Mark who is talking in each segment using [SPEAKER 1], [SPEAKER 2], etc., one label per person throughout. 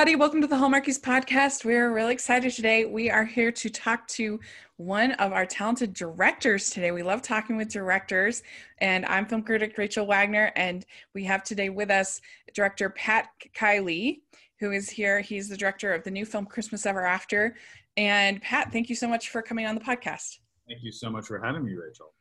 [SPEAKER 1] everybody. Welcome to the Hallmarkies podcast. We're really excited today. We are here to talk to one of our talented directors today. We love talking with directors, and I'm film critic Rachel Wagner, and we have today with us director Pat Kiely, who is here. He's the director of the new film Christmas Ever After. And Pat, thank you so much for coming on the podcast.
[SPEAKER 2] Thank you so much for having me, Rachel.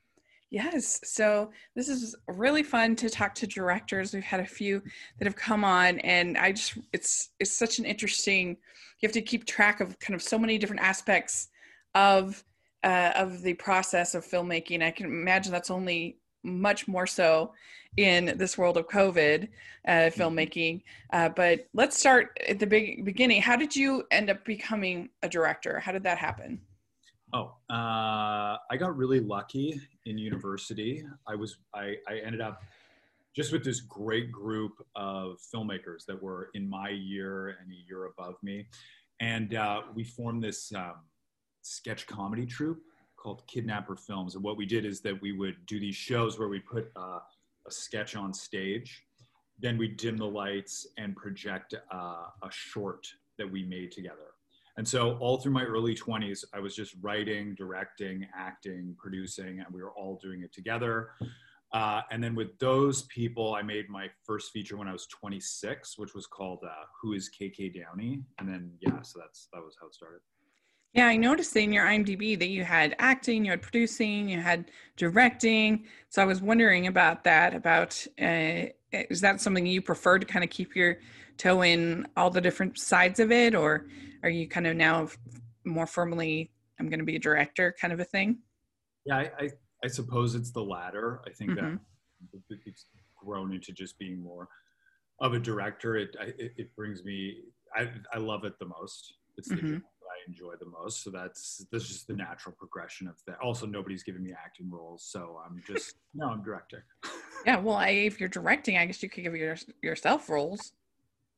[SPEAKER 1] Yes. So this is really fun to talk to directors. We've had a few that have come on and I just it's it's such an interesting you have to keep track of kind of so many different aspects of uh, of the process of filmmaking. I can imagine that's only much more so in this world of COVID uh, mm-hmm. filmmaking. Uh, but let's start at the big beginning. How did you end up becoming a director? How did that happen?
[SPEAKER 2] Oh, uh, I got really lucky in university. I was I, I ended up just with this great group of filmmakers that were in my year and a year above me, and uh, we formed this um, sketch comedy troupe called Kidnapper Films. And what we did is that we would do these shows where we put uh, a sketch on stage, then we dim the lights and project uh, a short that we made together. And so, all through my early 20s, I was just writing, directing, acting, producing, and we were all doing it together. Uh, and then with those people, I made my first feature when I was 26, which was called uh, "Who Is KK Downey?" And then, yeah, so that's that was how it started.
[SPEAKER 1] Yeah, I noticed in your IMDb that you had acting, you had producing, you had directing. So I was wondering about that. About uh, is that something you prefer to kind of keep your toe in all the different sides of it, or are you kind of now more firmly i'm going to be a director kind of a thing
[SPEAKER 2] yeah i i, I suppose it's the latter i think mm-hmm. that it's grown into just being more of a director it it, it brings me i i love it the most it's the mm-hmm. I enjoy the most. So that's that's just the natural progression of that. Also, nobody's giving me acting roles, so I'm just no, I'm directing.
[SPEAKER 1] yeah, well, I, if you're directing, I guess you could give your, yourself roles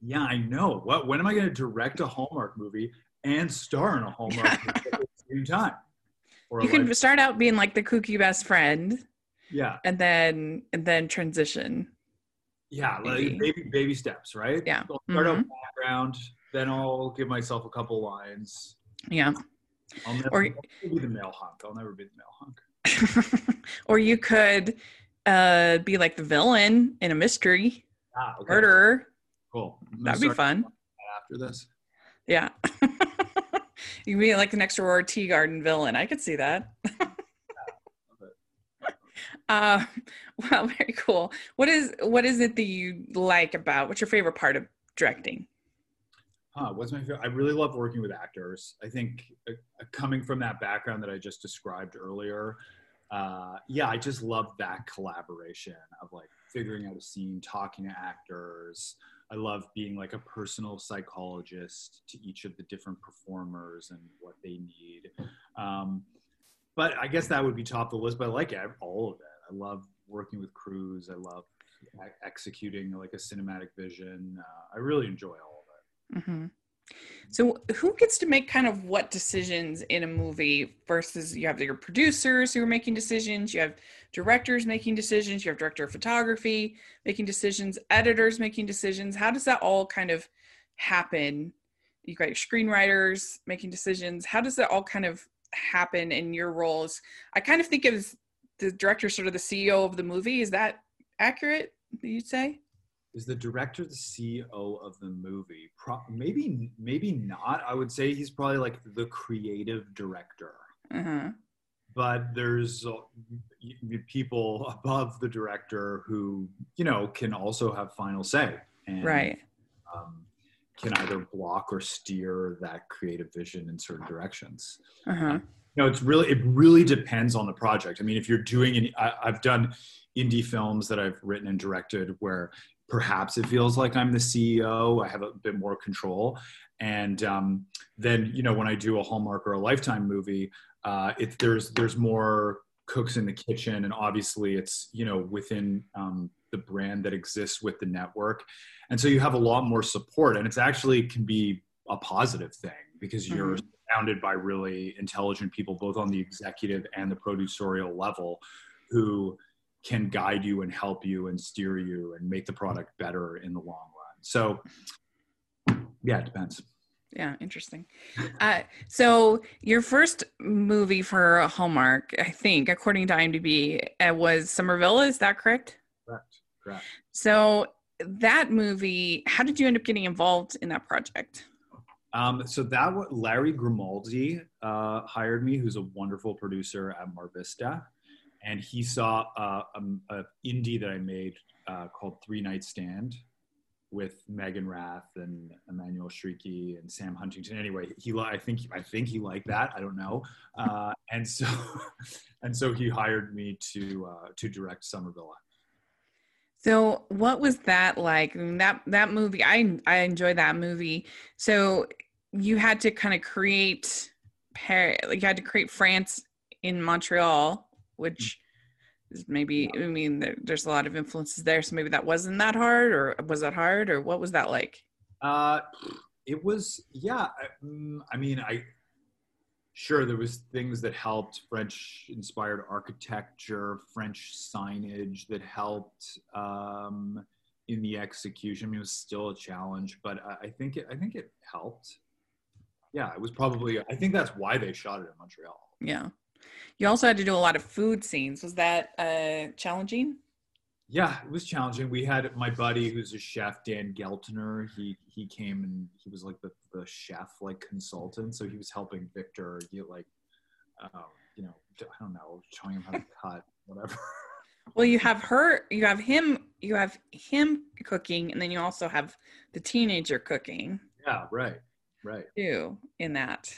[SPEAKER 2] yeah, I know. What? When am I going to direct a Hallmark movie and star in a Hallmark movie at the same time?
[SPEAKER 1] Or you can start out being like the kooky best friend.
[SPEAKER 2] Yeah.
[SPEAKER 1] And then and then transition.
[SPEAKER 2] Yeah, like baby baby steps, right?
[SPEAKER 1] Yeah.
[SPEAKER 2] I'll start mm-hmm. out background, then I'll give myself a couple lines.
[SPEAKER 1] Yeah.
[SPEAKER 2] I'll never, or, I'll be the male hunk. I'll never be the male
[SPEAKER 1] hunk. or you could uh, be like the villain in a mystery. Ah, okay. Murderer.
[SPEAKER 2] Cool.
[SPEAKER 1] That'd be fun.
[SPEAKER 2] After this.
[SPEAKER 1] Yeah. you be like an extra Tea Garden villain. I could see that. uh, well, very cool. What is what is it that you like about? What's your favorite part of directing?
[SPEAKER 2] Huh, what's my favorite? I really love working with actors. I think uh, coming from that background that I just described earlier, uh, yeah, I just love that collaboration of like figuring out a scene, talking to actors, I love being like a personal psychologist to each of the different performers and what they need. Um, but I guess that would be top of the list. But I like all of it. I love working with crews. I love executing like a cinematic vision. Uh, I really enjoy all of it.
[SPEAKER 1] Mm-hmm. So, who gets to make kind of what decisions in a movie versus you have your producers who are making decisions, you have directors making decisions, you have director of photography making decisions, editors making decisions. How does that all kind of happen? You got your screenwriters making decisions. How does that all kind of happen in your roles? I kind of think of the director sort of the CEO of the movie. Is that accurate? You'd say?
[SPEAKER 2] Is the director the CEO of the movie? Pro- maybe, maybe not. I would say he's probably like the creative director.
[SPEAKER 1] Mm-hmm.
[SPEAKER 2] But there's uh, people above the director who, you know, can also have final say.
[SPEAKER 1] And, right.
[SPEAKER 2] Um, can either block or steer that creative vision in certain directions.
[SPEAKER 1] Uh-huh.
[SPEAKER 2] You know, it's really it really depends on the project. I mean, if you're doing any, I, I've done indie films that I've written and directed where perhaps it feels like I'm the CEO. I have a bit more control. And um, then, you know, when I do a Hallmark or a Lifetime movie, uh, it, there's there's more cooks in the kitchen, and obviously it's you know within um, the brand that exists with the network, and so you have a lot more support, and it's actually can be a positive thing because you're mm-hmm. surrounded by really intelligent people, both on the executive and the producerial level, who can guide you and help you and steer you and make the product better in the long run. So Yeah, it depends.
[SPEAKER 1] Yeah, interesting. Uh, so your first movie for Hallmark, I think, according to IMDb, uh, was Somerville. Is that correct?
[SPEAKER 2] Correct. Correct.
[SPEAKER 1] So that movie, how did you end up getting involved in that project?
[SPEAKER 2] Um, so that was Larry Grimaldi uh, hired me, who's a wonderful producer at Mar Vista, and he saw uh, um, a indie that I made uh, called Three Night Stand with Meaghan Rath and Emmanuelle Chriqui and Sam Huntington. Anyway, he I think I think he liked that. I don't know, uh, and so and so he hired me to uh, to direct Somerville.
[SPEAKER 1] So what was that like? I mean, that that movie, I I enjoyed that movie. So you had to kind of create Paris, like you had to create France in Montreal, which is maybe I mean there, there's a lot of influences there. So maybe that wasn't that hard, or was that hard, or what was that like?
[SPEAKER 2] Uh, it was yeah. I, mm, I mean, I sure there was things that helped french inspired architecture french signage that helped um, in the execution I mean, it was still a challenge but I, I think it, i think it helped yeah it was probably i think that's why they shot it in montreal
[SPEAKER 1] yeah you also had to do a lot of food scenes was that uh, challenging
[SPEAKER 2] yeah, it was challenging. We had my buddy who's a chef, Dan Geltner. He he came and he was like the, the chef like consultant. So he was helping Victor get like, uh, you know, I don't know, showing him how to cut whatever.
[SPEAKER 1] Well, you have her, you have him, you have him cooking, and then you also have the teenager cooking.
[SPEAKER 2] Yeah, right, right.
[SPEAKER 1] Too in that.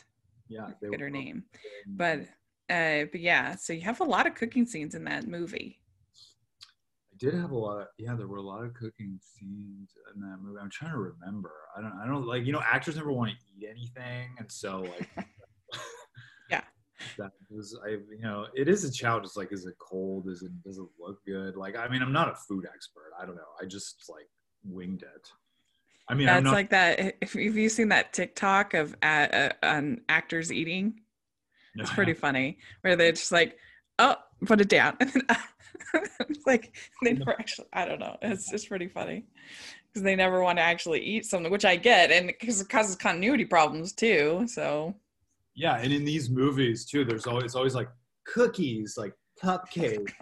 [SPEAKER 2] Yeah,
[SPEAKER 1] they get her name, but uh, but yeah, so you have a lot of cooking scenes in that movie.
[SPEAKER 2] I did have a lot of yeah there were a lot of cooking scenes in that movie. I'm trying to remember. I don't i don't like you know actors never want to eat anything and so like
[SPEAKER 1] yeah.
[SPEAKER 2] that was i you know it is a challenge it's like is it cold? Is it does it look good? Like i mean i'm not a food expert i don't know i just like winged it. I mean
[SPEAKER 1] that's not- like that if you've seen that tiktok of uh, uh, um, actors eating it's pretty funny where they're just like oh put it down. Like they never actually i don't know. It's just pretty funny because they never want to actually eat something which i get and because it causes continuity problems too so.
[SPEAKER 2] Yeah and in these movies too there's always always like cookies like cupcakes.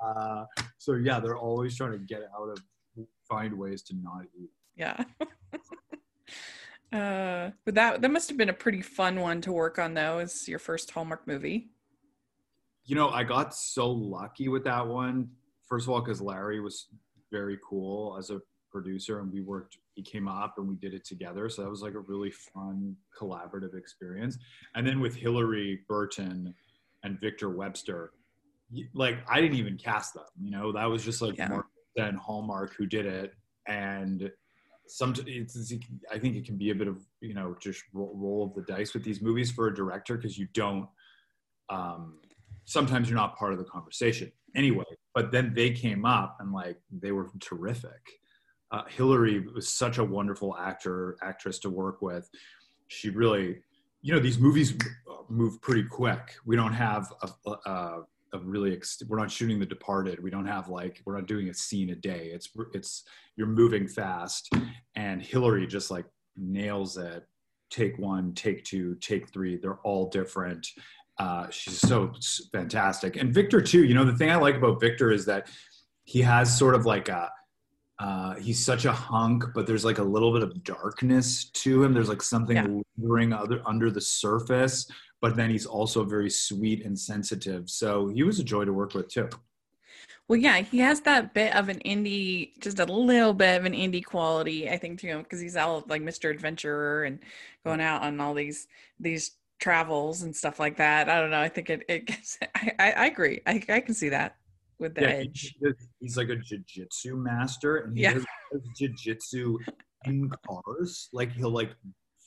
[SPEAKER 2] Uh, so yeah they're always trying to get out of find ways to not eat.
[SPEAKER 1] Yeah uh but that that must have been a pretty fun one to work on though is your first hallmark movie
[SPEAKER 2] you know, I got so lucky with that one. First of all, because Larry was very cool as a producer, and we worked. He came up and we did it together, so that was like a really fun collaborative experience. And then with Hilarie Burton and Victor Webster, like I didn't even cast them. You know, that was just like yeah. Mark and Hallmark who did it, and some it's, I think it can be a bit of you know just roll, roll of the dice with these movies for a director because you don't. Um, sometimes you're not part of the conversation anyway. But then they came up and like they were terrific. Uh, Hilarie was such a wonderful actor, actress to work with. She really, you know, these movies move pretty quick. We don't have a, a, a really, ex- we're not shooting The Departed. We don't have like, we're not doing a scene a day. It's, it's, you're moving fast. And Hilarie just like nails it. Take one, take two, take three. They're all different uh, she's so fantastic. And Victor too. You know, the thing I like about Victor is that he has sort of like a uh, he's such a hunk, but there's like a little bit of darkness to him. There's like something yeah. lingering other under the surface, but then he's also very sweet and sensitive. So he was a joy to work with too.
[SPEAKER 1] Well, yeah, he has that bit of an indie, just a little bit of an indie quality, I think, to him, because he's all like Mr. Adventurer and going out on all these these travels and stuff like that. I don't know. I think it, it gets, I, I, I agree. I, I can see that with the yeah, edge.
[SPEAKER 2] He, he's like a jiu-jitsu master and he yeah. does jiu-jitsu in cars. Like he'll like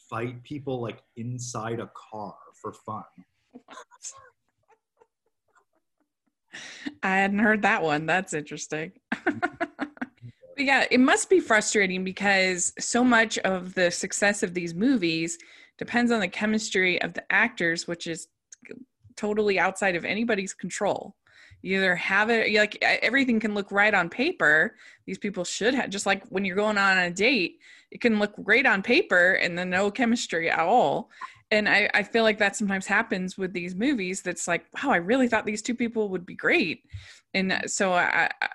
[SPEAKER 2] fight people like inside a car for fun.
[SPEAKER 1] I hadn't heard that one. That's interesting. yeah, it must be frustrating because so much of the success of these movies depends on the chemistry of the actors, which is totally outside of anybody's control. You either have it like everything can look right on paper. These people should have just like when you're going on a date it can look great on paper and then no chemistry at all. And I, I feel like that sometimes happens with these movies that's like wow i really thought these two people would be great. And so i, I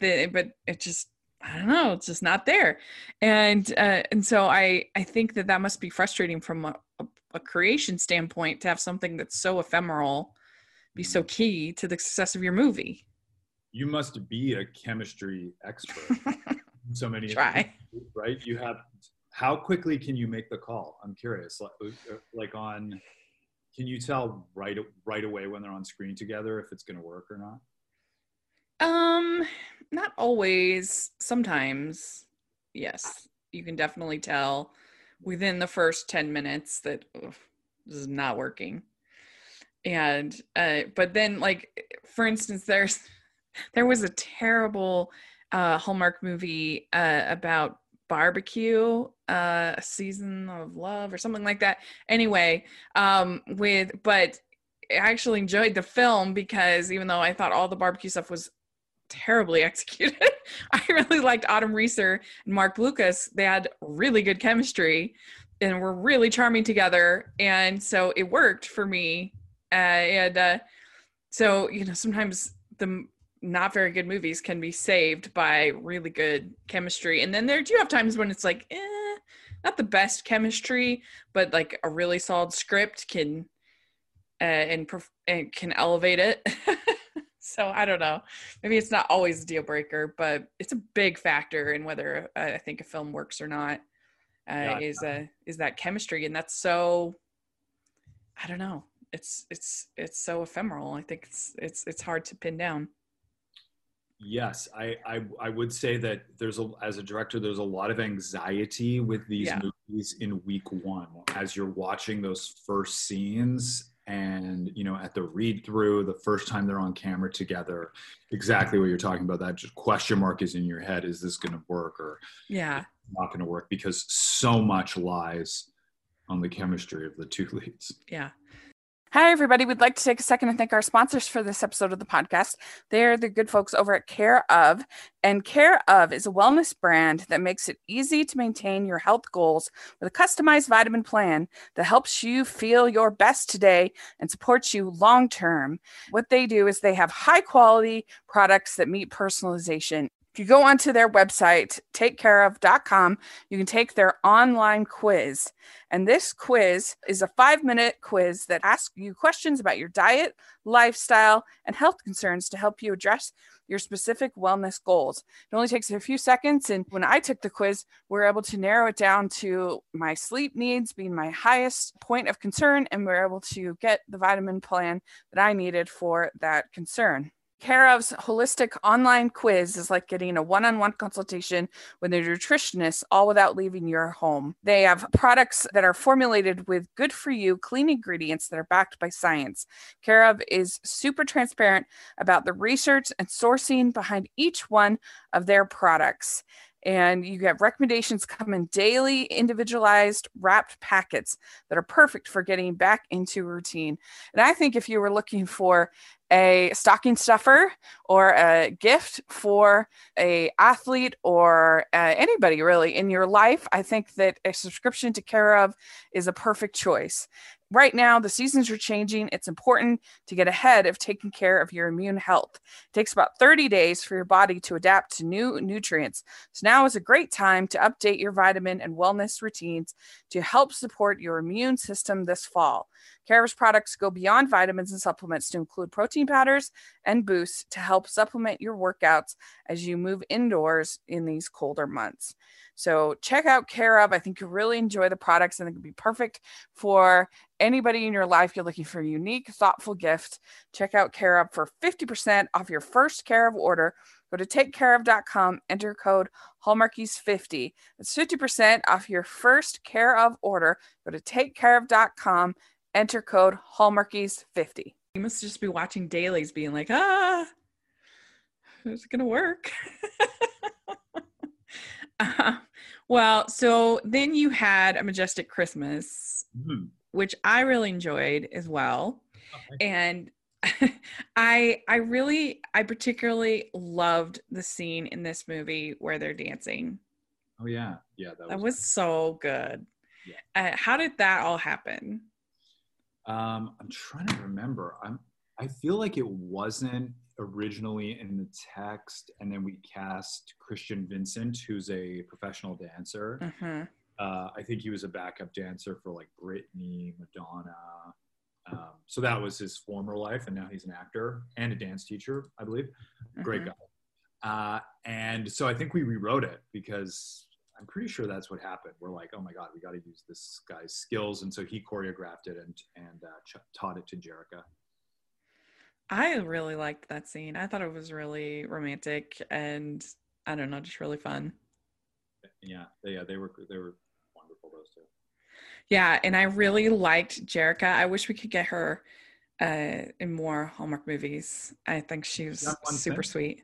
[SPEAKER 1] the, but it just I don't know, it's just not there. And uh, and so I I think that that must be frustrating from a, a, a creation standpoint to have something that's so ephemeral be so key to the success of your movie.
[SPEAKER 2] You must be a chemistry expert. so many
[SPEAKER 1] try
[SPEAKER 2] right. You have how quickly can you make the call? I'm curious. Like, uh, like on, can you tell right right away when they're on screen together if it's going to work or not?
[SPEAKER 1] Um, not always. Sometimes, yes, you can definitely tell within the first 10 minutes that ugh, this is not working. And uh but then like for instance there's there was a terrible uh Hallmark movie uh about barbecue uh a season of love or something like that anyway um with but I actually enjoyed the film because even though I thought all the barbecue stuff was terribly executed. I really liked Autumn Reeser and Mark Lucas. They had really good chemistry and were really charming together. And so it worked for me. Uh, and uh, so, you know, sometimes the not very good movies can be saved by really good chemistry. And then there do have times when it's like, eh, not the best chemistry, but like a really solid script can uh, and, and can elevate it. so I don't know. Maybe it's not always a deal breaker, but it's a big factor in whether uh, I think a film works or not. Uh, yeah, is uh, is that chemistry, and that's so. I don't know. It's it's it's so ephemeral. I think it's it's it's hard to pin down.
[SPEAKER 2] Yes, I, I I would say that there's a as a director there's a lot of anxiety with these yeah. movies in week one as you're watching those first scenes and you know at the read through the first time they're on camera together exactly what you're talking about that just question mark is in your head is this going to work or
[SPEAKER 1] yeah
[SPEAKER 2] not going to work because so much lies on the chemistry of the two leads
[SPEAKER 1] yeah Hi, everybody. We'd like to take a second to thank our sponsors for this episode of the podcast. They're the good folks over at Care of. And Care of is a wellness brand that makes it easy to maintain your health goals with a customized vitamin plan that helps you feel your best today and supports you long term. What they do is they have high quality products that meet personalization if you go onto their website, takecareof.com, you can take their online quiz. And this quiz is a five minute quiz that asks you questions about your diet, lifestyle, and health concerns to help you address your specific wellness goals. It only takes a few seconds. And when I took the quiz, we are able to narrow it down to my sleep needs being my highest point of concern. And we are able to get the vitamin plan that I needed for that concern. Care of's holistic online quiz is like getting a one on one consultation with a nutritionist, all without leaving your home. They have products that are formulated with good for you, clean ingredients that are backed by science. Care of is super transparent about the research and sourcing behind each one of their products and you get recommendations come in daily individualized wrapped packets that are perfect for getting back into routine. And i think if you were looking for a stocking stuffer or a gift for a athlete or uh, anybody really in your life i think that a subscription to care of is a perfect choice right now the seasons are changing. It's important to get ahead of taking care of your immune health. It takes about 30 days for your body to adapt to new nutrients. So now is a great time to update your vitamin and wellness routines to help support your immune system this fall Care's products go beyond vitamins and supplements to include protein powders and boosts to help supplement your workouts as you move indoors in these colder months. So check out Care of. I think you'll really enjoy the products and it could be perfect for anybody in your life you're looking for a unique, thoughtful gift. Check out Care of for 50% off your first Care of order. Go to takecareof.com, enter code Hallmarkies50. That's 50% off your first Care of order. Go to takecareof.com, enter code Hallmarkies50. You must just be watching dailies being like, ah, is it going to work? uh, well, so then you had a majestic Christmas, mm-hmm. which I really enjoyed as well. Okay. And I I really I particularly loved the scene in this movie where they're dancing.
[SPEAKER 2] Oh yeah, yeah, that was,
[SPEAKER 1] That was so good.
[SPEAKER 2] Yeah.
[SPEAKER 1] Uh, how did that all happen?
[SPEAKER 2] Um, I'm trying to remember. I'm. I feel like it wasn't originally in the text, and then we cast Christian Vincent, who's a professional dancer.
[SPEAKER 1] Mhm.
[SPEAKER 2] Uh, I think he was a backup dancer for like Britney, Madonna. Um, so that was his former life, and now he's an actor and a dance teacher, I believe. Great
[SPEAKER 1] Mhm.
[SPEAKER 2] guy. Uh, and so I think we rewrote it because I'm pretty sure that's what happened. We're like, oh my god, we got to use this guy's skills, and so he choreographed it and and uh, ch- taught it to Jerrika.
[SPEAKER 1] I really liked that scene. I thought it was really romantic and I don't know, just really fun.
[SPEAKER 2] Yeah, they, yeah, they were they were wonderful those two.
[SPEAKER 1] Yeah, and I really liked Jerrika. I wish we could get her uh, in more Hallmark movies. I think she's
[SPEAKER 2] Done one
[SPEAKER 1] super
[SPEAKER 2] since?
[SPEAKER 1] sweet.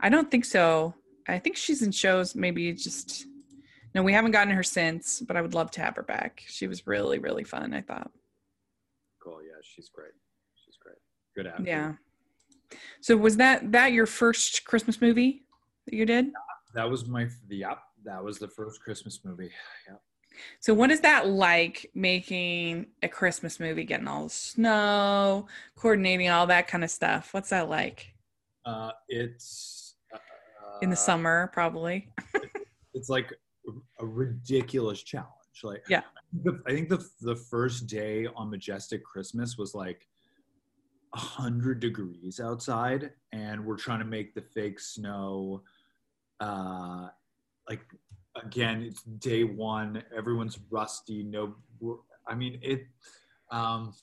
[SPEAKER 1] I don't think so. I think she's in shows, maybe just. No, we haven't gotten her since, but I would love to have her back. She was really, really fun, I thought.
[SPEAKER 2] Cool. Yeah, she's great. She's great. Good actor.
[SPEAKER 1] Yeah. So was that that your first Christmas movie that you did?
[SPEAKER 2] That was my yeah. That was the first Christmas movie. Yeah.
[SPEAKER 1] So what is that like making a Christmas movie, getting all the snow, coordinating all that kind of stuff? What's that like?
[SPEAKER 2] Uh, it's
[SPEAKER 1] In the summer, probably.
[SPEAKER 2] It's like a ridiculous challenge. Like
[SPEAKER 1] Yeah.
[SPEAKER 2] the, I think the the first day on Majestic Christmas was like a hundred degrees outside, and we're trying to make the fake snow. Uh, like again, it's day one. Everyone's rusty. No, I mean it. Um,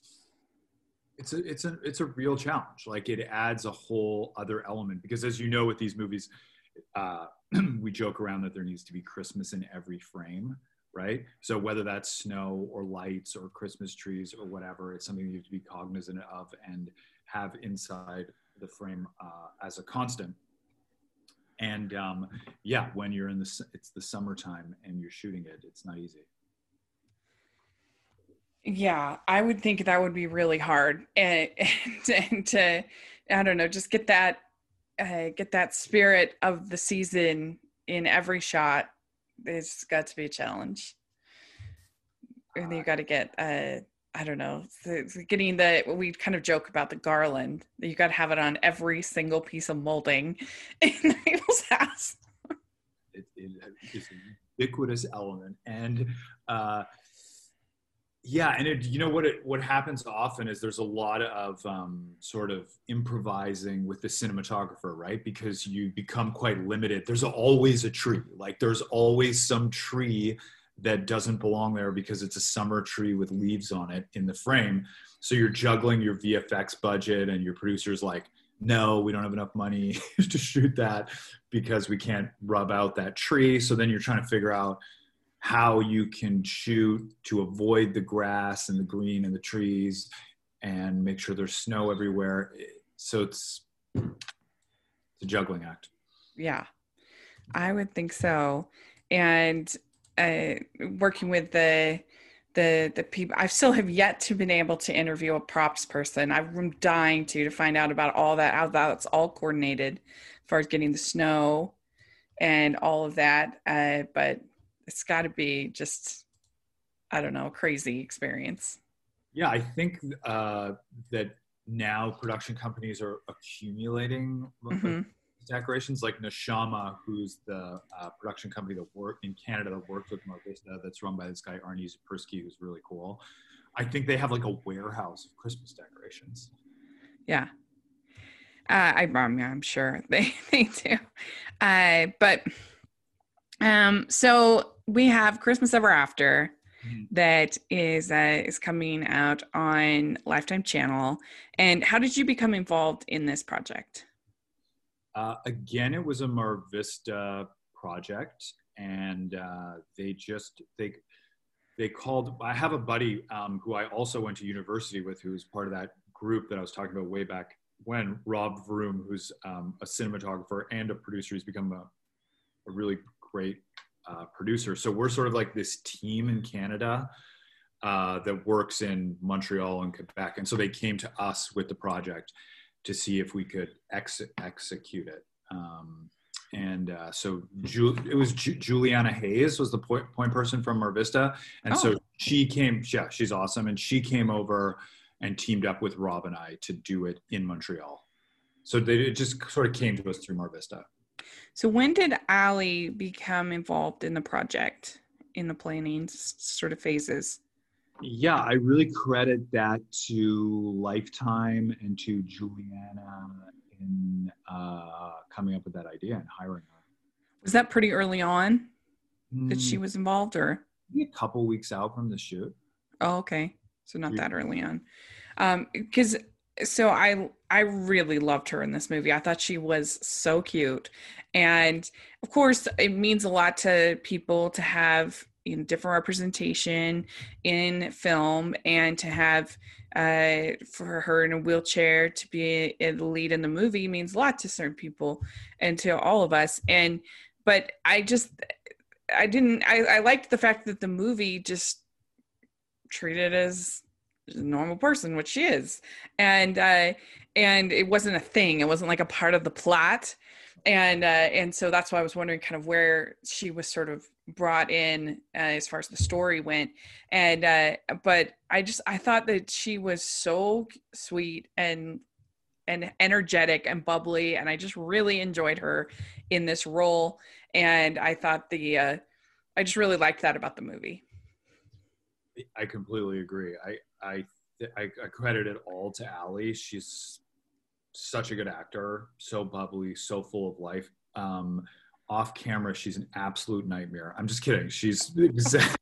[SPEAKER 2] it's a it's a it's a real challenge. Like it adds a whole other element because, as you know, with these movies, uh, we joke around that there needs to be Christmas in every frame, right? So whether that's snow or lights or Christmas trees or whatever, it's something you have to be cognizant of and have inside the frame uh, as a constant. And um, yeah, when you're in the it's the summertime and you're shooting it, it's not easy.
[SPEAKER 1] Yeah, I would think that would be really hard, and, and, and to I don't know, just get that uh, get that spirit of the season in every shot. It's got to be a challenge. And you got to get uh, I don't know, getting the we kind of joke about the garland. You got to have it on every single piece of molding in the people's house.
[SPEAKER 2] it, it a ubiquitous element and uh, yeah and it, you know what it what happens often is there's a lot of um, sort of improvising with the cinematographer right? Because you become quite limited. There's always a tree. Like there's always some tree that doesn't belong there because it's a summer tree with leaves on it in the frame. So you're juggling your vfx budget and your producer's like no we don't have enough money to shoot that because we can't rub out that tree. So then you're trying to figure out how you can shoot to avoid the grass and the green and the trees and make sure there's snow everywhere. So it's, it's a juggling act.
[SPEAKER 1] Yeah, I would think so. And uh, working with the the the people, I still have yet to been able to interview a props person. I'm dying to to find out about all that, how that's all coordinated, as far as getting the snow and all of that. Uh, but it's got to be just, I don't know, a crazy experience.
[SPEAKER 2] Yeah, I think uh, that now production companies are accumulating
[SPEAKER 1] Mhm.
[SPEAKER 2] decorations like Neshama, who's the uh, production company that work in Canada that works with Marvista, that's run by this guy Arnie Zipursky, who's really cool. I think they have like a warehouse of Christmas decorations.
[SPEAKER 1] Yeah. Uh, I, I'm, I'm sure they, they do. Uh, but um, so we have Christmas Ever After
[SPEAKER 2] Mhm.
[SPEAKER 1] that is uh, is coming out on Lifetime Channel. And how did you become involved in this project?
[SPEAKER 2] Uh, again, it was a Mar Vista project, and uh, they just they they called. I have a buddy um, who I also went to university with, who's part of that group that I was talking about way back when. Rob Vroom, who's um, a cinematographer and a producer, he's become a, a really great uh, producer. So we're sort of like this team in Canada uh, that works in Montreal and Quebec, and so they came to us with the project to see if we could ex- execute it. Um, and uh, so Ju- it was Ju- Juliana Hayes was the point, point person from Mar Vista, and
[SPEAKER 1] Oh.
[SPEAKER 2] so she came. Yeah, she's awesome, and she came over and teamed up with Rob and I to do it in Montreal. So they it just sort of came to us through Mar Vista.
[SPEAKER 1] So when did Ali become involved in the project in the planning sort of phases?
[SPEAKER 2] Yeah, I really credit that to Lifetime and to Juliana in uh, coming up with that idea and hiring her.
[SPEAKER 1] Was that pretty early on that she
[SPEAKER 2] Mm,
[SPEAKER 1] was involved or?
[SPEAKER 2] a couple weeks out from the shoot.
[SPEAKER 1] Oh, okay. So not that early on. Um, because so I I really loved her in this movie. I thought she was so cute. And of course, it means a lot to people to have you know, different representation in film and to have uh, for her in a wheelchair to be a, the lead in the movie means a lot to certain people and to all of us. And but I just I didn't I, I liked the fact that the movie just treated as normal person, which she is, and uh, and it wasn't a thing. It wasn't like a part of the plot, and uh, and so that's why I was wondering kind of where she was sort of brought in uh, as far as the story went, and uh, but I just I thought that she was so sweet and and energetic and bubbly, and I just really enjoyed her in this role, and I thought the uh, I just really liked that about the movie.
[SPEAKER 2] I completely agree. I I I, I credit it all to Ali. She's such a good actor, so bubbly, so full of life. Um, off camera, she's an absolute nightmare. I'm just kidding. She's exact,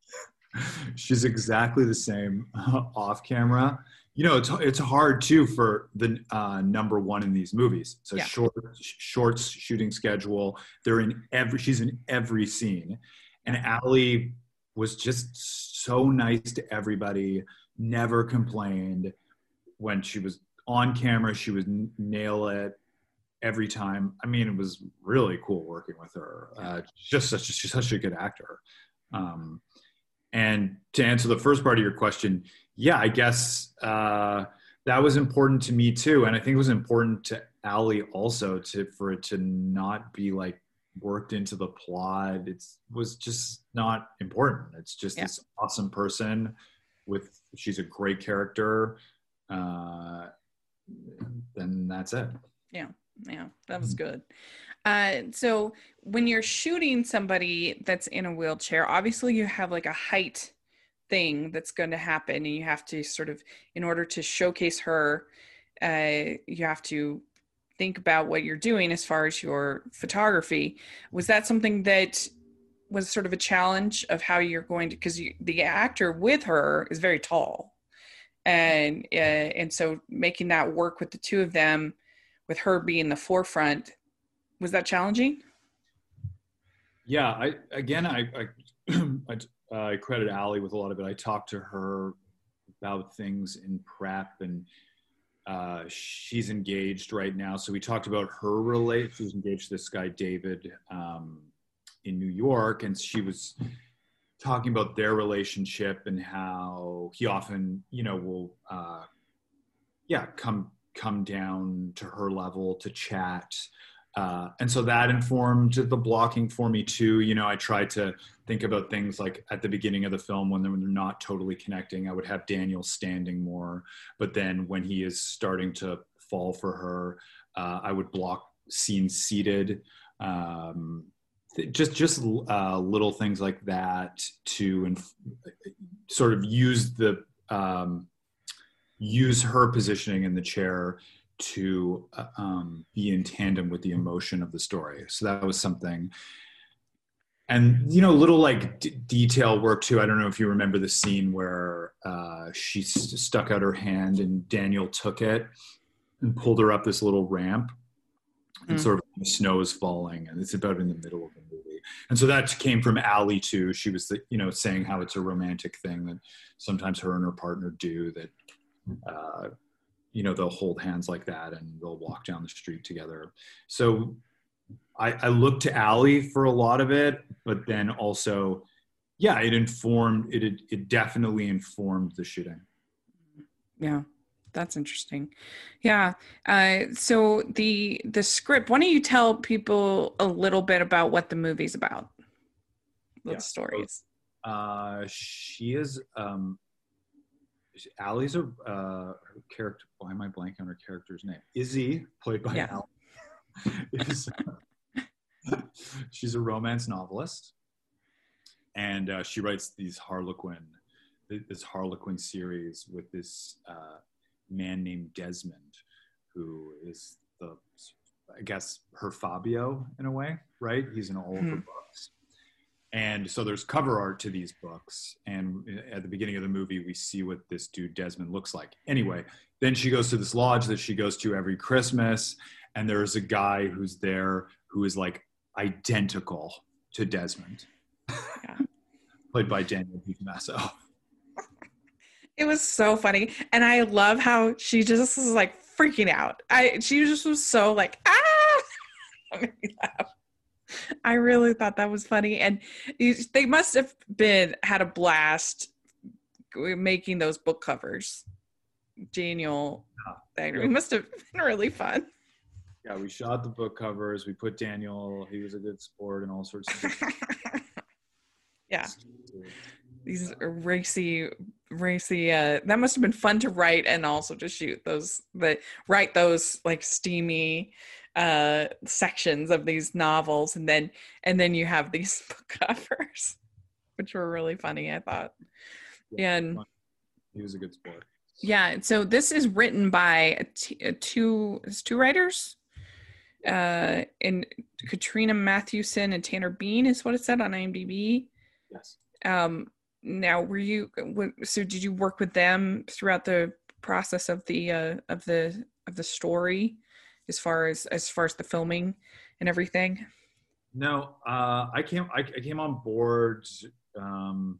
[SPEAKER 2] she's exactly the same uh, off camera. You know, it's it's hard too for the uh, number one in these movies. It's a
[SPEAKER 1] Yeah.
[SPEAKER 2] short short shooting schedule. They're in every. She's in every scene, and Ali was just so nice to everybody. Never complained when she was on camera. She would nail it every time. I mean, it was really cool working with her. Uh, just such she's such a good actor. Um, and to answer the first part of your question, yeah, I guess uh, that was important to me too, and I think it was important to Ali also to for it to not be like worked into the plot. It was just not important. It's just
[SPEAKER 1] Yeah.
[SPEAKER 2] this awesome person with she's a great character. Uh, then that's it.
[SPEAKER 1] yeah yeah, that was good uh so when you're shooting somebody that's in a wheelchair obviously you have like a height thing that's going to happen and you have to sort of in order to showcase her uh you have to think about what you're doing as far as your photography was that something that was sort of a challenge of how you're going to because the actor with her is very tall and uh, and so making that work with the two of them with her being the forefront was that challenging
[SPEAKER 2] Yeah, I again, I I, I, uh, I credit Ali with a lot of it. I talked to her about things in prep, and uh, she's engaged right now. So we talked about her relate. She's engaged to this guy David um, in New York, and she was talking about their relationship and how he often, you know, will uh, yeah come come down to her level to chat uh, and so that informed the blocking for me too. You know, I tried to think about things like at the beginning of the film when they're, not totally connecting, I would have Daniel standing more. But then when he is starting to fall for her, uh, I would block scenes seated. Um, just just uh, little things like that to inf- sort of use the um, use her positioning in the chair to uh, um, be in tandem with the emotion of the story. So that was something. And you know, little like d- detail work too. I don't know if you remember the scene where uh, she s- stuck out her hand and Daniel took it and pulled her up this little ramp, and
[SPEAKER 1] Mm.
[SPEAKER 2] sort of the snow is falling, and it's about in the middle of the movie. And so that came from Ali too. She was, the, you know, saying how it's a romantic thing that sometimes her and her partner do that. Uh, you know they'll hold hands like that and they'll walk down the street together so i i look to ali for a lot of it but then also yeah, it informed it. It definitely informed the shooting.
[SPEAKER 1] Yeah, that's interesting. Yeah. Uh, so the the script. Why don't you tell people a little bit about what the movie's about? The
[SPEAKER 2] Yeah.
[SPEAKER 1] stories.
[SPEAKER 2] Uh, she is um, Ali's a uh, her character. Why am I blanking on her character's name? Izzy, played by
[SPEAKER 1] Yeah.
[SPEAKER 2] Ali. is, she's a romance novelist, and uh, she writes these Harlequin, this Harlequin series with this uh, man named Desmond, who is the, I guess, her Fabio in a way, right? He's in all of her
[SPEAKER 1] Hmm.
[SPEAKER 2] books. And so there's cover art to these books. And at the beginning of the movie, we see what this dude Desmond looks like. Anyway, then she goes to this lodge that she goes to every Christmas. And there's a guy who's there who is like identical to Desmond,
[SPEAKER 1] Yeah.
[SPEAKER 2] played by Daniel di Tomasso.
[SPEAKER 1] It was so funny, and I love how she just was like freaking out. I she just was so like ah. It made me laugh. I really thought that was funny, and they must have been had a blast making those book covers. Daniel,
[SPEAKER 2] Yeah.
[SPEAKER 1] it must have been really fun.
[SPEAKER 2] Yeah, we shot the book covers. We put Daniel, he was a good sport and all sorts of
[SPEAKER 1] yeah, these racy, racy. Uh, that must have been fun to write and also to shoot those. The write those like steamy uh sections of these novels and then and then you have these book covers which were really funny i thought and
[SPEAKER 2] He was a good sport.
[SPEAKER 1] yeah so this is written by t- two two writers uh and katrina mathewson and tanner bean is what it said on imdb
[SPEAKER 2] Yes.
[SPEAKER 1] um now were you so did you work with them throughout the process of the uh of the of the story as far as as far as the filming and everything
[SPEAKER 2] No, uh, I came. I, I came on board. Um,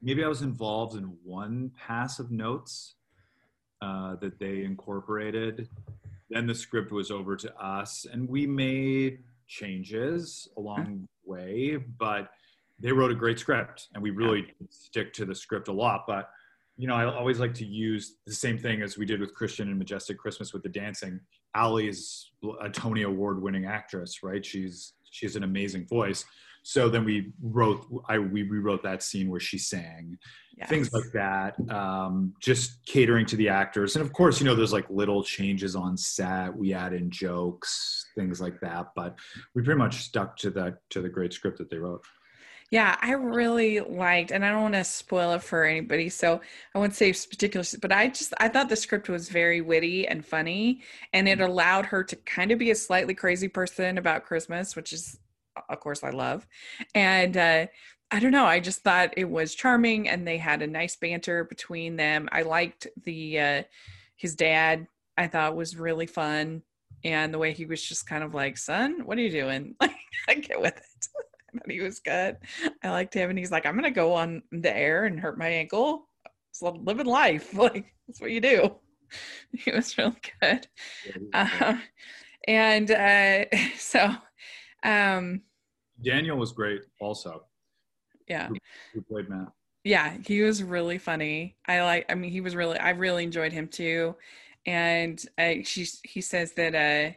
[SPEAKER 2] maybe I was involved in one pass of notes uh, that they incorporated. Then the script was over to us, and we made changes along the way. But they wrote a great script, and we really stick to the script a lot. But you know, I always like to use the same thing as we did with Christian and Majestic Christmas with the dancing. Ali is a Tony Award-winning actress, right? She's she has an amazing voice. So then we wrote, I we rewrote that scene where she sang,
[SPEAKER 1] yeah
[SPEAKER 2] things like that. Um, just catering to the actors, and of course, you know, there's like little changes on set. We add in jokes, things like that. But we pretty much stuck to that to the great script that they wrote.
[SPEAKER 1] Yeah, I really liked, and I don't want to spoil it for anybody, so I won't say particular, but I just I thought the script was very witty and funny, and it allowed her to kind of be a slightly crazy person about Christmas, which is, of course, I love, and uh, I don't know, I just thought it was charming, and they had a nice banter between them. I liked the uh, his dad. I thought was really fun, and the way he was just kind of like, "Son, what are you doing?" Like, I get with it. but he was good. I liked him, and he's like, "I'm gonna go on the air and hurt my ankle. It's living life. Like that's what you do." He was really good, uh, and uh, so, um,
[SPEAKER 2] Daniel was great, also.
[SPEAKER 1] yeah,
[SPEAKER 2] Who played Matt?
[SPEAKER 1] yeah, he was really funny. I like. I mean, he was really. I really enjoyed him too, and uh, she he says that. uh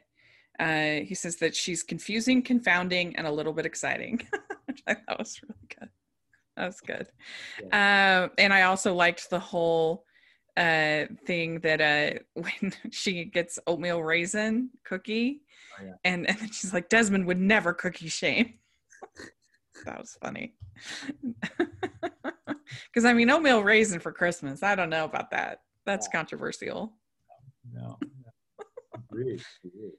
[SPEAKER 1] uh, he says that she's confusing, confounding, and a little bit exciting, which I thought was really good. That was good. Um, and I also liked the whole uh, thing that uh, when she gets oatmeal raisin cookie,
[SPEAKER 2] Oh, yeah.
[SPEAKER 1] and, and then she's like, Desmond would never cookie shame. that was funny. Because I mean, oatmeal raisin for Christmas, I don't know about that. That's
[SPEAKER 2] Yeah.
[SPEAKER 1] controversial.
[SPEAKER 2] No. Agreed. Agreed.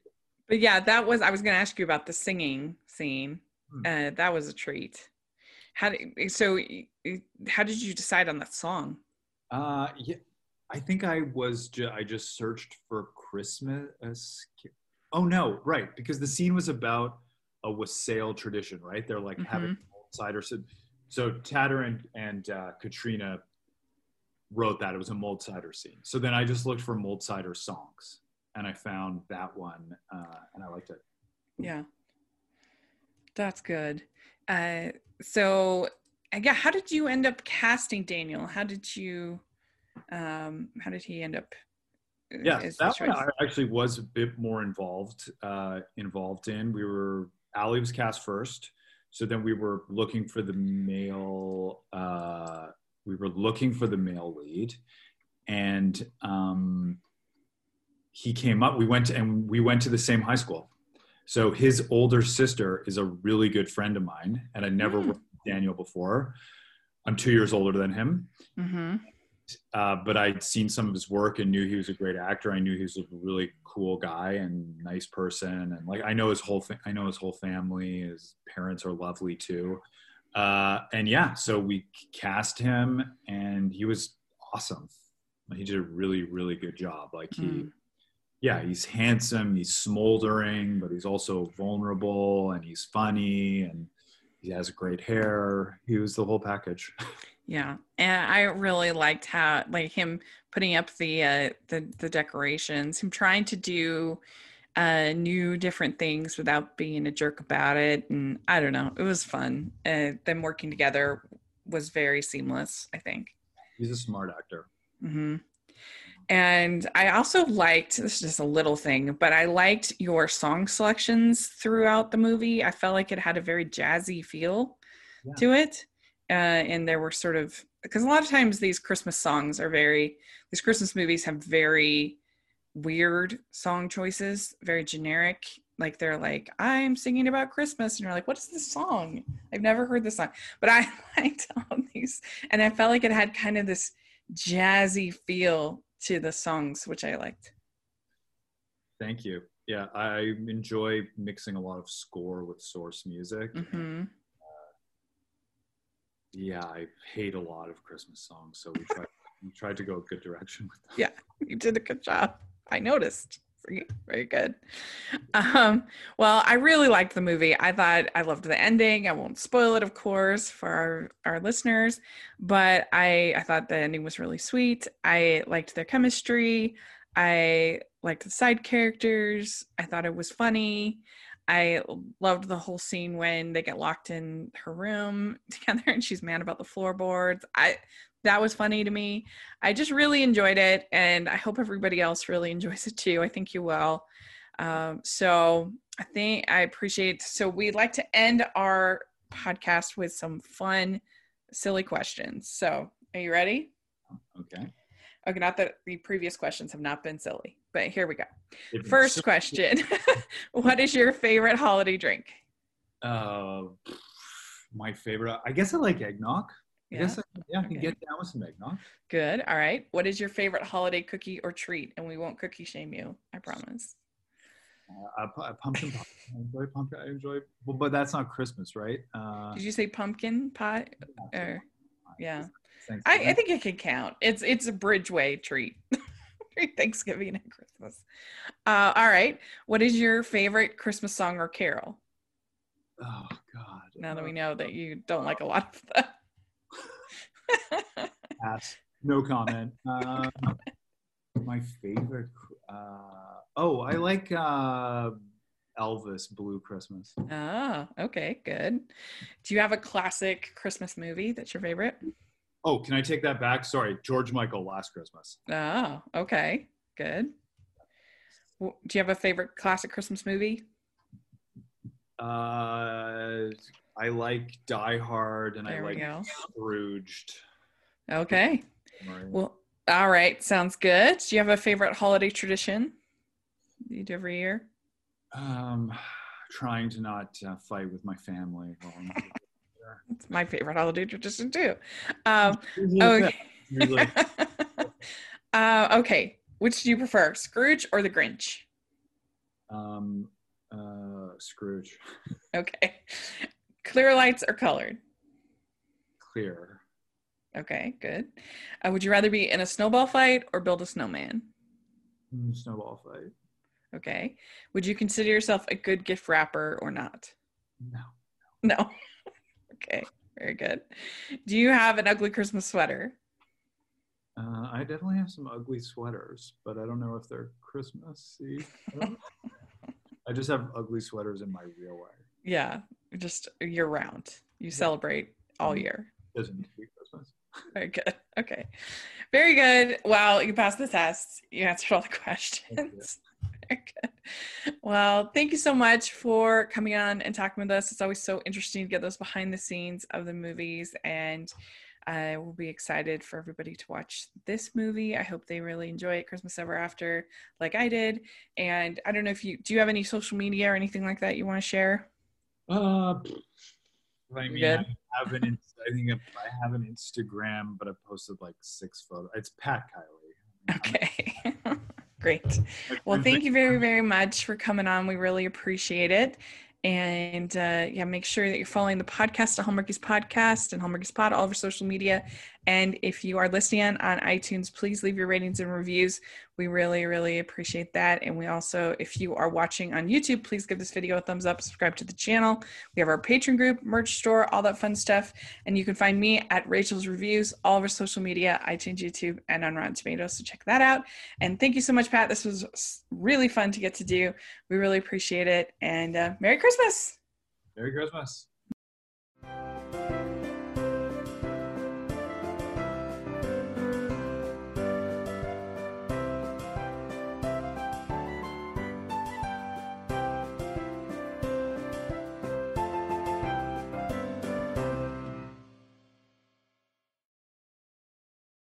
[SPEAKER 1] But yeah, that was. I was going to ask you about the singing scene.
[SPEAKER 2] Hmm.
[SPEAKER 1] Uh, that was a treat. How did so? y- y- How did you decide on that song?
[SPEAKER 2] Uh, yeah, I think I was. Ju- I just searched for Christmas. Oh no, right, because the scene was about a wassail tradition, right? They're like having old cider. So, so Tanner and and uh, Katrina wrote that it was a mulled cider scene. So then I just looked for mulled cider songs, and I found that one, uh, and I liked it.
[SPEAKER 1] Yeah, that's good. Uh, so yeah, how did you end up casting Daniel? How did you, um, how did he end up? uh,
[SPEAKER 2] yeah that one i actually was a bit more involved uh involved in we were ali was cast first so then we were looking for the male uh we were looking for the male lead and um he came up we went to, and we went to the same high school so his older sister is a really good friend of mine and i never
[SPEAKER 1] Hmm.
[SPEAKER 2] worked with daniel before i'm two years older than him
[SPEAKER 1] Mhm.
[SPEAKER 2] uh, but I'd seen some of his work and knew he was a great actor. I knew he was a really cool guy and nice person, and like I know his whole fa- I know his whole family. His parents are lovely too, uh, and yeah, so we cast him, and he was awesome. He did a really really good job. Like he,
[SPEAKER 1] Mm.
[SPEAKER 2] Yeah, he's handsome, he's smoldering, but he's also vulnerable, and he's funny, and he has great hair. He was the whole package.
[SPEAKER 1] Yeah, and I really liked how like him putting up the uh, the the decorations, him trying to do uh, new different things without being a jerk about it, and I don't know, it was fun. Uh, them working together was very seamless. I think.
[SPEAKER 2] He's a smart actor.
[SPEAKER 1] hmm And I also liked this is just a little thing, but I liked your song selections throughout the movie. I felt like it had a very jazzy feel
[SPEAKER 2] Yeah.
[SPEAKER 1] to it. Uh, and there were sort of because a lot of times these Christmas songs are very these Christmas movies have very weird song choices, very generic. Like they're like, I'm singing about Christmas, and you're like, what is this song? I've never heard this song. But I liked all these, and I felt like it had kind of this jazzy feel to the songs, which I liked.
[SPEAKER 2] Thank you. Yeah, I enjoy mixing a lot of score with source music.
[SPEAKER 1] hmm
[SPEAKER 2] Yeah, I hate a lot of Christmas songs, so we tried we tried to go a good direction with them.
[SPEAKER 1] Yeah, you did a good job. I noticed. Very good. Um, well, I really liked the movie. I thought I loved the ending. I won't spoil it, of course, for our, our listeners, but I, I thought the ending was really sweet. I liked their chemistry. I liked the side characters. I thought it was funny. I loved the whole scene when they get locked in her room together and she's mad about the floorboards. I that was funny to me. I just really enjoyed it, and I hope everybody else really enjoys it too. I think you will. Um, so I think I appreciate. So we'd like to end our podcast with some fun, silly questions. So are you ready?
[SPEAKER 2] Okay.
[SPEAKER 1] Okay, not that the previous questions have not been silly, but here we go. First question What is your favorite holiday drink?
[SPEAKER 2] uh, my favorite. I guess I like eggnog. I
[SPEAKER 1] Yeah,
[SPEAKER 2] guess I, yeah, I can
[SPEAKER 1] Okay.
[SPEAKER 2] get down with some eggnog.
[SPEAKER 1] good. All right. What is your favorite holiday cookie or treat? And we won't cookie shame you, I promise.
[SPEAKER 2] Uh, uh, pu- uh, pumpkin pie. I enjoy pumpkin. I enjoy. Well, but that's not Christmas, right? Uh,
[SPEAKER 1] Did you say pumpkin pie? Or yeah. I, I think it can count. It's it's a Bridgeway treat. Thanksgiving and Christmas. Uh, all right. What is your favorite Christmas song or carol?
[SPEAKER 2] Oh God.
[SPEAKER 1] Now that we
[SPEAKER 2] Uh,
[SPEAKER 1] know that you don't like a lot of them.
[SPEAKER 2] Pass. No comment. Um, my favorite. Uh, oh, I like uh, Elvis Blue Christmas.
[SPEAKER 1] oh, okay, good. Do you have a classic Christmas movie that's your favorite?
[SPEAKER 2] Oh, can I take that back? Sorry, George Michael, Last Christmas.
[SPEAKER 1] Oh, okay, good. Do you have a favorite classic Christmas movie?
[SPEAKER 2] Uh, I like Die Hard and
[SPEAKER 1] There
[SPEAKER 2] I like
[SPEAKER 1] go.
[SPEAKER 2] Scrooged.
[SPEAKER 1] Okay. Well, all right, sounds good. Do you have a favorite holiday tradition you do every year?
[SPEAKER 2] Um, trying to not uh, fight with my family. while I'm.
[SPEAKER 1] It's my favorite holiday tradition too. Um, okay. uh, okay. Which do you prefer, Scrooge or the Grinch?
[SPEAKER 2] um, uh, Scrooge.
[SPEAKER 1] Okay. Clear lights or colored?
[SPEAKER 2] Clear.
[SPEAKER 1] Okay, good. Uh, would you rather be in a snowball fight or build a snowman?
[SPEAKER 2] Mm, Snowball fight.
[SPEAKER 1] Okay. Would you consider yourself a good gift wrapper or not?
[SPEAKER 2] No.
[SPEAKER 1] No. okay, very good. Do you have an ugly Christmas sweater?
[SPEAKER 2] Uh, I definitely have some ugly sweaters, but I don't know if they're Christmassy. I. I just have ugly sweaters in my real life.
[SPEAKER 1] Yeah, just year round. You celebrate all
[SPEAKER 2] Mhm.
[SPEAKER 1] year.
[SPEAKER 2] Doesn't need to be Christmas.
[SPEAKER 1] Very good. Okay. Very good. Well, you passed the test. You answered all the questions. Very good. Well, thank you so much for coming on and talking with us. It's always so interesting to get those behind the scenes of the movies and I will be excited for everybody to watch this movie. I hope they really enjoy it, Christmas Ever After, like I did. And I don't know if you do you have any social media or anything like that you want to share?
[SPEAKER 2] Uh, I mean, I have an I think I have an Instagram, but I've posted like six photos. It's Pat Kiely.
[SPEAKER 1] Okay. Great. Well, thank you very, very much for coming on. We really appreciate it. And uh, yeah, make sure that you're following the podcast, the Hallmarkies Podcast and Hallmarkies Pod, all over social media. And if you are listening on iTunes, please leave your ratings and reviews. We really, really appreciate that. And we also, if you are watching on YouTube, please give this video a thumbs up, subscribe to the channel. We have our Patreon group, merch store, all that fun stuff. And you can find me at Rachel's Reviews, all of our social media, iTunes, YouTube, and on Rotten Tomatoes. So check that out. And thank you so much, Pat. This was really fun to get to do. We really appreciate it. And uh, Merry Christmas.
[SPEAKER 2] Merry Christmas.